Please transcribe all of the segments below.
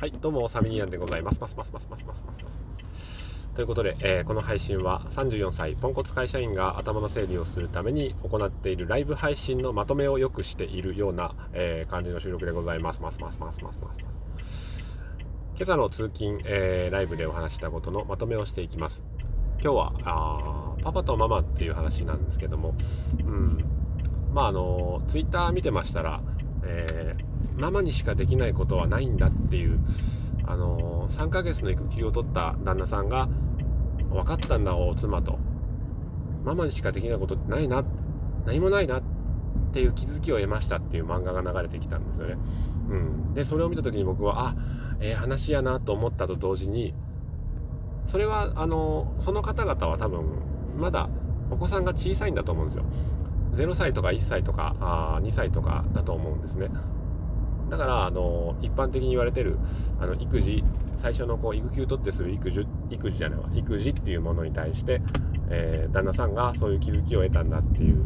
はい、どうも、サミニアンでございます。ますますますますますますます。ということで、えー、この配信は34歳ポンコツ会社員が頭の整理をするために行っているライブ配信のまとめをよくしているような、えー、感じの収録でございます。ますますますますます。今朝の通勤、えー、ライブでお話したことのまとめをしていきます。今日はあパパとママっていう話なんですけども、うん、まああのツイッター見てましたら、えーママにしかできないことはないんだっていう、あのー、3ヶ月の育休を取った旦那さんが分かったんだお妻と。ママにしかできないことってないな何もないなっていう気づきを得ましたっていう漫画が流れてきたんですよね、うん、でそれを見た時に僕はあえー、話やなと思ったと同時にそれはあのその方々は多分まだお子さんが小さいんだと思うんですよ。0歳とか1歳とかあ2歳とかだと思うんですね。だからあの一般的に言われてるあの育児最初のこう育休取ってする育児育児じゃないわ育児っていうものに対して、えー、旦那さんがそういう気づきを得たんだっていう。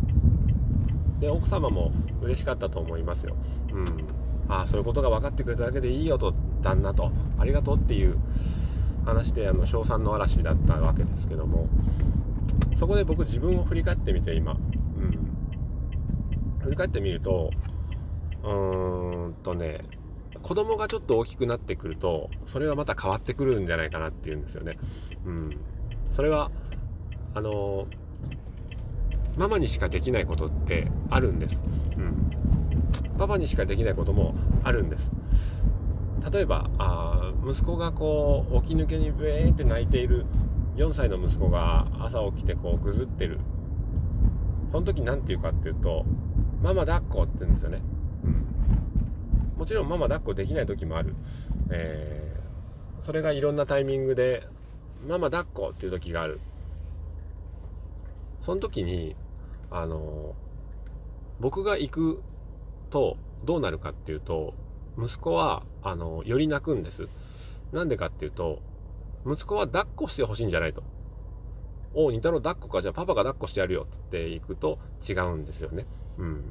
で奥様も嬉しかったと思いますよ、うん、ああそういうことが分かってくれただけでいいよと旦那と。ありがとうっていう話であの称賛の嵐だったわけですけども。そこで僕自分を振り返ってみて今、振り返ってみるとうーんとね、子供がちょっと大きくなってくると、それはまた変わってくるんじゃないかなっていうんですよね。うん。それは、あのママにしかできないことってあるんです。うん。パパにしかできないこともあるんです。例えば、あ息子がこう、起き抜けにブーンって泣いている4歳の息子が朝起きてこう、ぐずってる。その時何て言うかっていうと、ママ抱っこって言うんですよね。もちろんママ抱っこできない時もある、えー、それがいろんなタイミングでママ抱っこっていう時がある。その時にあの僕が行くとどうなるかっていうと息子はあのより泣くんです。なんでかっていうと息子は抱っこしてほしいんじゃないとおお、似たろ抱っこか、じゃあパパが抱っこしてやるよって行くと違うんですよね。うん。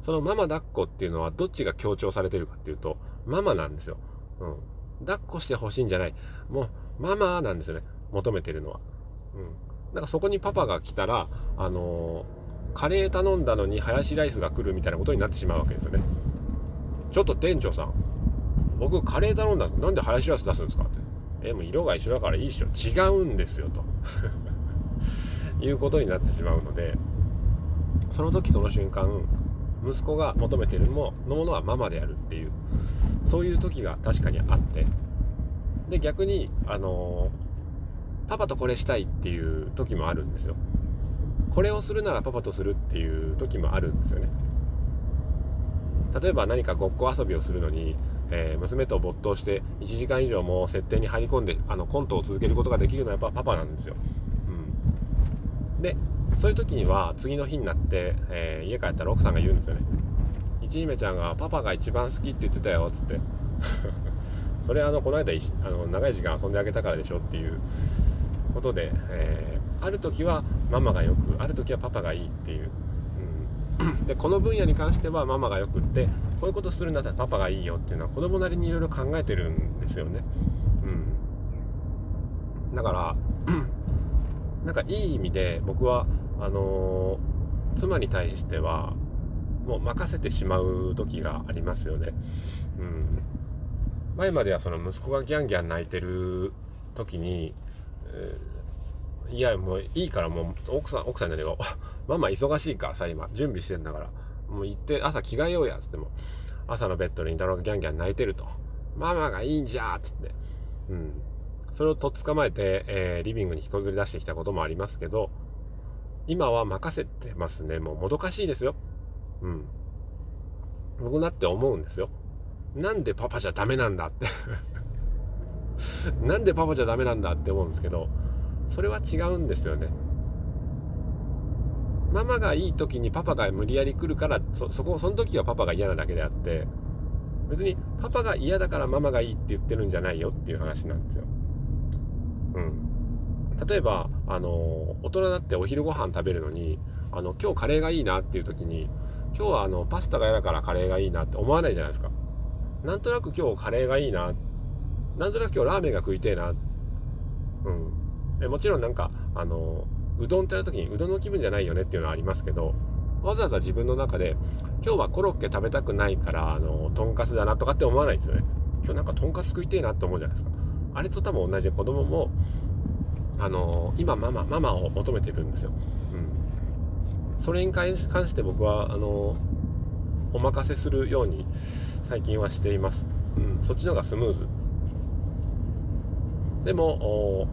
そのママ抱っこっていうのはどっちが強調されてるかっていうと、ママなんですよ。うん。抱っこしてほしいんじゃない。もう、ママなんですよね。求めてるのは。うん。だからそこにパパが来たら、あのー、カレー頼んだのにハヤシライスが来るみたいなことになってしまうわけですよね。ちょっと店長さん、僕カレー頼んだんですなんでハヤシライス出すんですかって。え、もう色が一緒だからいいでしょ。違うんですよ、と。いうことになってしまうので、その時その瞬間、息子が求めてるものものはママであるっていうそういう時が確かにあって。で逆にあの、パパとこれしたいっていう時もあるんですよ。これをするならパパとするっていう時もあるんですよね。例えば何かごっこ遊びをするのに、えー、娘と没頭して1時間以上も設定に入り込んであのコントを続けることができるのはやっぱパパなんですよ、うん、でそういう時には次の日になって、えー、家帰ったら奥さんが言うんですよね。一姫ちゃんがパパが一番好きって言ってたよっつって。それあのこの間あの長い時間遊んであげたからでしょっていうことで、えー、ある時はママがよくある時はパパがいいっていう、うん、でこの分野に関してはママがよくってこういうことするんだったらパパがいいよっていうのは子供なりにいろいろ考えてるんですよね、うん、だから なんかいい意味で僕はあの、妻に対してはもう任せてしまう時がありますよね。うん。前まではその息子がギャンギャン泣いてる時に、えー、いやもういいからもう奥さん、奥さんにだけど、ママ忙しいからさ今準備してんだから、もう行って朝着替えようやつっても、朝のベッドでり太郎がギャンギャン泣いてると。ママがいいんじゃっつって。うん。それをとっ捕まえて、えー、リビングに引きずり出してきたこともありますけど、今は任せてますね。もうもどかしいですよ。うん。僕だって思うんですよ。なんでパパじゃダメなんだって なんでパパじゃダメなんだって思うんですけど、それは違うんですよね。ママがいい時にパパが無理やり来るから、そ、そこ、その時はパパが嫌なだけであって、別にパパが嫌だからママがいいって言ってるんじゃないよっていう話なんですよ。うん。例えば、あの、大人だってお昼ご飯食べるのに、あの、今日カレーがいいなっていう時に、今日はあの、パスタが嫌だからカレーがいいなって思わないじゃないですか。なんとなく今日カレーがいいな。なんとなく今日ラーメンが食いてえな、うん、でもちろんなんかあのうどんってやる時にうどんの気分じゃないよねっていうのはありますけどわざわざ自分の中で今日はコロッケ食べたくないからあのとんかつだなとかって思わないんですよね。今日なんかとんかつ食いてえなって思うじゃないですか。あれと多分同じで子供もあの今ママママを求めてるんですよ、うん、それに関して僕はあのお任せするように最近はしています、うん、そっちの方がスムーズ。でも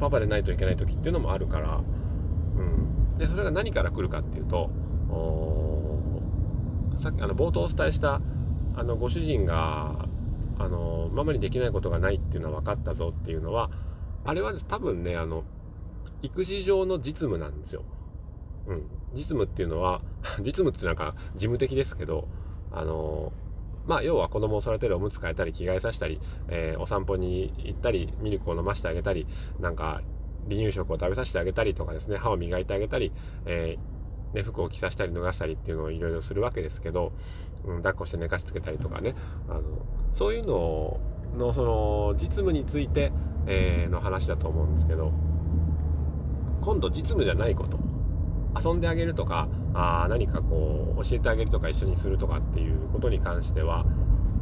パパでないといけない時っていうのもあるから、うん、でそれが何から来るかっていうとさっきあの冒頭お伝えしたあのご主人があのママにできないことがないっていうのは分かったぞっていうのはあれは多分ねあの育児上の実務なんですよ。うん、実務っていうのは 実務ってなんか事務的ですけどあのまあ要は子供を育てるおむつ替えたり着替えさせたり、えー、お散歩に行ったりミルクを飲ませてあげたりなんか離乳食を食べさせてあげたりとかですね歯を磨いてあげたり、えー、ね、服を着させたり脱がしたりっていうのをいろいろするわけですけど、うん、抱っこして寝かしつけたりとかねあのそういうのをのその実務について、え、の話だと思うんですけど今度実務じゃないこと遊んであげるとかあ何かこう教えてあげるとか一緒にするとかっていうことに関しては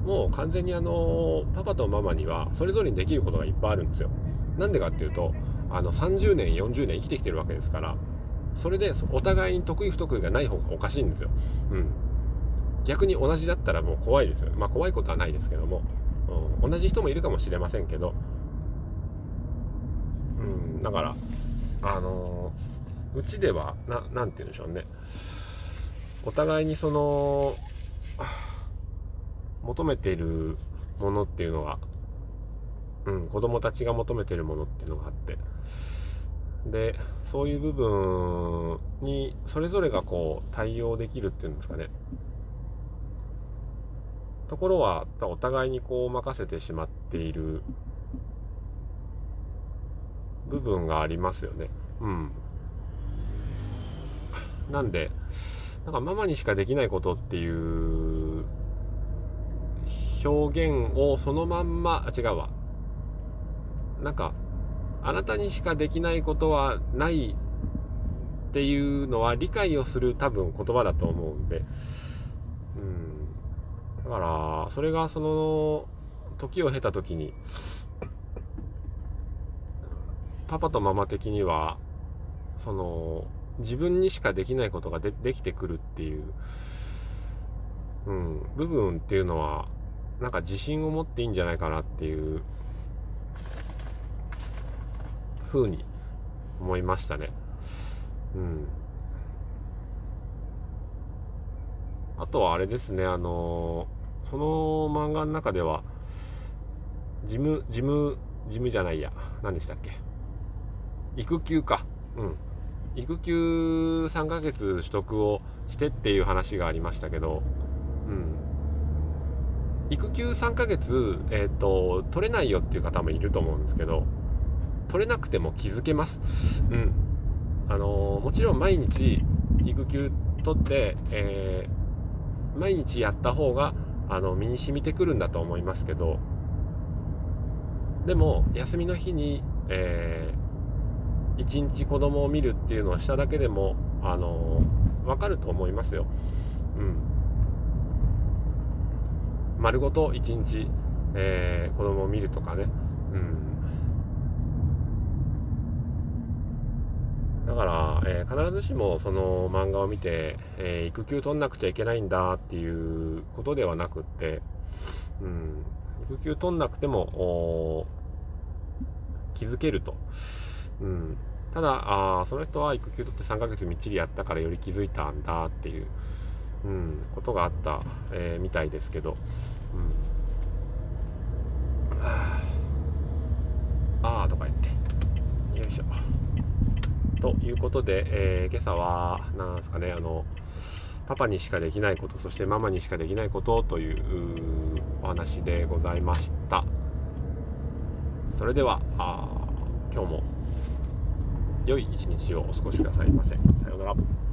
もう完全にあのパパとママにはそれぞれにできることがいっぱいあるんですよ。なんでかっていうとあの30年40年生きてきてるわけですからそれでお互いに得意不得意がない方がおかしいんですよ。うん、逆に同じだったらもう怖いですよ。まあ怖いことはないですけども、同じ人もいるかもしれませんけど、うん、だからあのーうちでは何て言うんでしょうね。お互いにその求めているものっていうのが、うん、子供たちが求めてるものっていうのがあって。でそういう部分にそれぞれがこう対応できるっていうんですかね。ところはお互いにこう任せてしまっている部分がありますよね。うん。なんで、なんかママにしかできないことっていう表現をそのまんま、あ、違うわ。なんか、あなたにしかできないことはないっていうのは理解をする多分言葉だと思うんで、だから、それがその、時を経た時に、パパとママ的には、その、自分にしかできないことがでできてくるっていう、うん、部分っていうのはなんか自信を持っていいんじゃないかなっていうふうに思いましたね。うん。あとはあれですね、あのその漫画の中では、事務、事務、事務じゃないや、何でしたっけ？育休か。うん。育休3ヶ月取得をしてっていう話がありましたけど、うん、育休3ヶ月、えーと、取れないよっていう方もいると思うんですけど取れなくても気づけます、うん。あのー、もちろん毎日育休取って、えー、毎日やった方があの身に染みてくるんだと思いますけどでも休みの日に、えー一日子供を見るっていうのをしただけでも、あのー、分かると思いますよ。うん。丸ごと一日、えー、子供を見るとかね。うん。だから、えー、必ずしもその漫画を見て、えー、育休取んなくちゃいけないんだっていうことではなくって、うん、育休取んなくても気づけると。うん、ただあその人は育休取って3ヶ月みっちりやったからより気づいたんだっていう、うん、ことがあった、えー、みたいですけど、うん、ああとか言って。よいしょ。ということで、えー、今朝はなんですかねあのパパにしかできないことそしてママにしかできないことというお話でございましたそれではあ今日も良い一日をお過ごしくださいませ。さようなら。